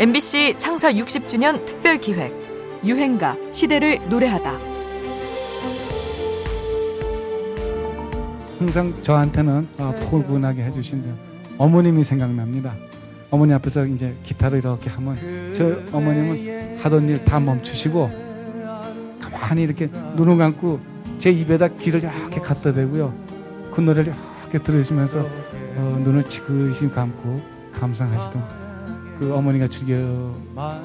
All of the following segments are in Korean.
MBC 창사 60주년 특별 기획 유행가 시대를 노래하다. 항상 저한테는 어, 포근하게 해주신 어머님이 생각납니다. 어머니 앞에서 이제 기타를 이렇게 하면 저 어머님은 하던 일 다 멈추시고 가만히 이렇게 눈을 감고 제 입에다 귀를 이렇게 갖다 대고요. 그 노래를 이렇게 들으시면서 어, 눈을 지그시 감고 감상하시던 그 어머니가 즐겨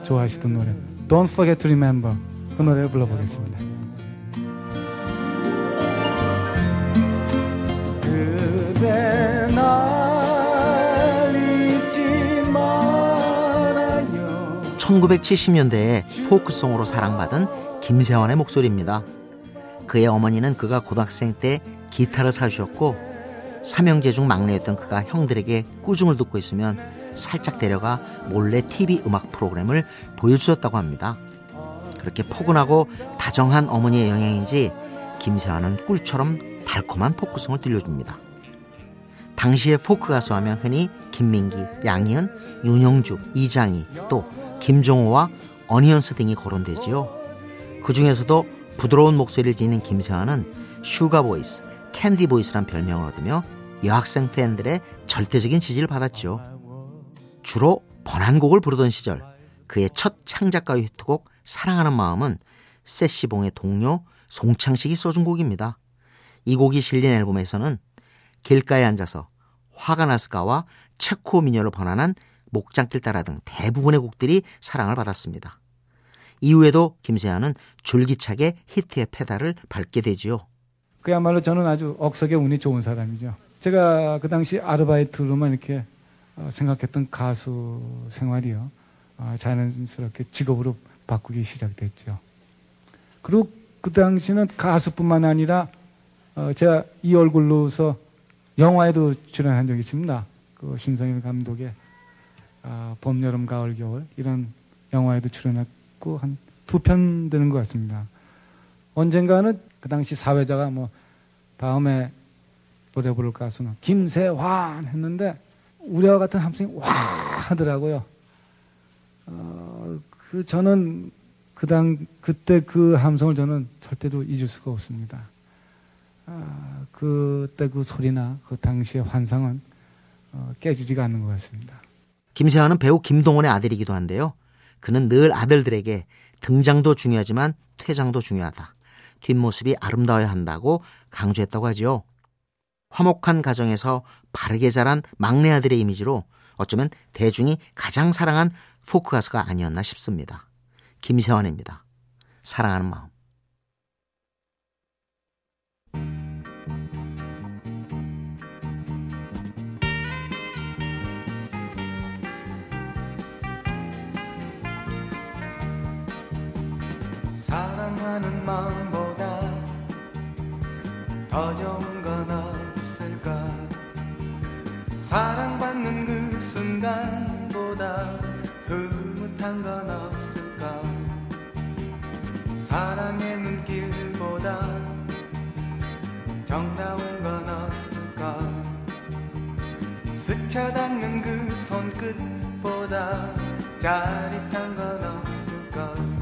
좋아하시던 노래 Don't Forget to Remember 그 노래를 불러보겠습니다. 그대 날 잊지 말아요 1970년대에 포크송으로 사랑받은 김세환의 목소리입니다. 그의 어머니는 그가 고등학생 때 기타를 사주셨고 삼형제 중 막내였던 그가 형들에게 꾸중을 듣고 있으면 살짝 데려가 몰래 TV 음악 프로그램을 보여주셨다고 합니다. 그렇게 포근하고 다정한 어머니의 영향인지 김세환은 꿀처럼 달콤한 포크송을 들려줍니다. 당시의 포크 가수 하면 흔히 김민기, 양희은, 윤영주, 이장희, 또 김종호와 어니언스 등이 거론되지요. 그 중에서도 부드러운 목소리를 지닌 김세환은 sugar voice, candy voice란 별명을 얻으며 여학생 팬들의 절대적인 지지를 받았죠. 주로 번안곡을 부르던 시절 그의 첫 창작가의 히트곡 사랑하는 마음은 세시봉의 동료 송창식이 써준 곡입니다. 이 곡이 실린 앨범에서는 길가에 앉아서 화가 났을까와 체코 민요를 번안한 목장길 따라 등 대부분의 곡들이 사랑을 받았습니다. 이후에도 김세아는 줄기차게 히트의 페달을 밟게 되지요. 그야말로 저는 아주 억석의 운이 좋은 사람이죠. 제가 그 당시 아르바이트로만 이렇게 어, 생각했던 가수 생활이요. 어, 자연스럽게 직업으로 바꾸기 시작됐죠. 그리고 그 당시는 가수뿐만 아니라 어, 제가 이 얼굴로서 영화에도 출연한 적이 있습니다. 그 신성일 감독의 봄, 여름, 가을, 겨울 이런 영화에도 출연했고 한 두 편 되는 것 같습니다. 언젠가는 그 당시 사회자가 뭐 다음에 노래 부를 가수는 김세환 했는데 우리와 같은 함성이 와 하더라고요. 어, 그 저는 그당 그때 그 함성을 저는 절대로 잊을 수가 없습니다. 아, 그때 그 소리나 그 당시의 환상은 어, 깨지지가 않는 것 같습니다. 김세환은 배우 김동원의 아들이기도 한데요. 그는 늘 아들들에게 등장도 중요하지만 퇴장도 중요하다. 뒷모습이 아름다워야 한다고 강조했다고 하지요. 화목한 가정에서 바르게 자란 막내 아들의 이미지로 어쩌면 대중이 가장 사랑한 포크 가수가 아니었나 싶습니다. 김세환입니다. 사랑하는 마음. 사랑하는 마음보다 더 좋은 사랑받는 그 순간보다 흐뭇한 건 없을까? 사랑의 눈길보다 정다운 건 없을까? 스쳐 닿는 그 손끝보다 짜릿한 건 없을까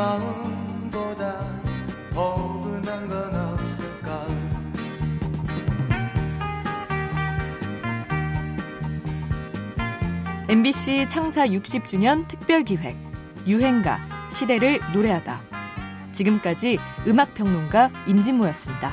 마음보다 포근한 건 없을까 MBC 창사 60주년 특별 기획 유행가 시대를 노래하다. 지금까지 음악 평론가 임진모였습니다.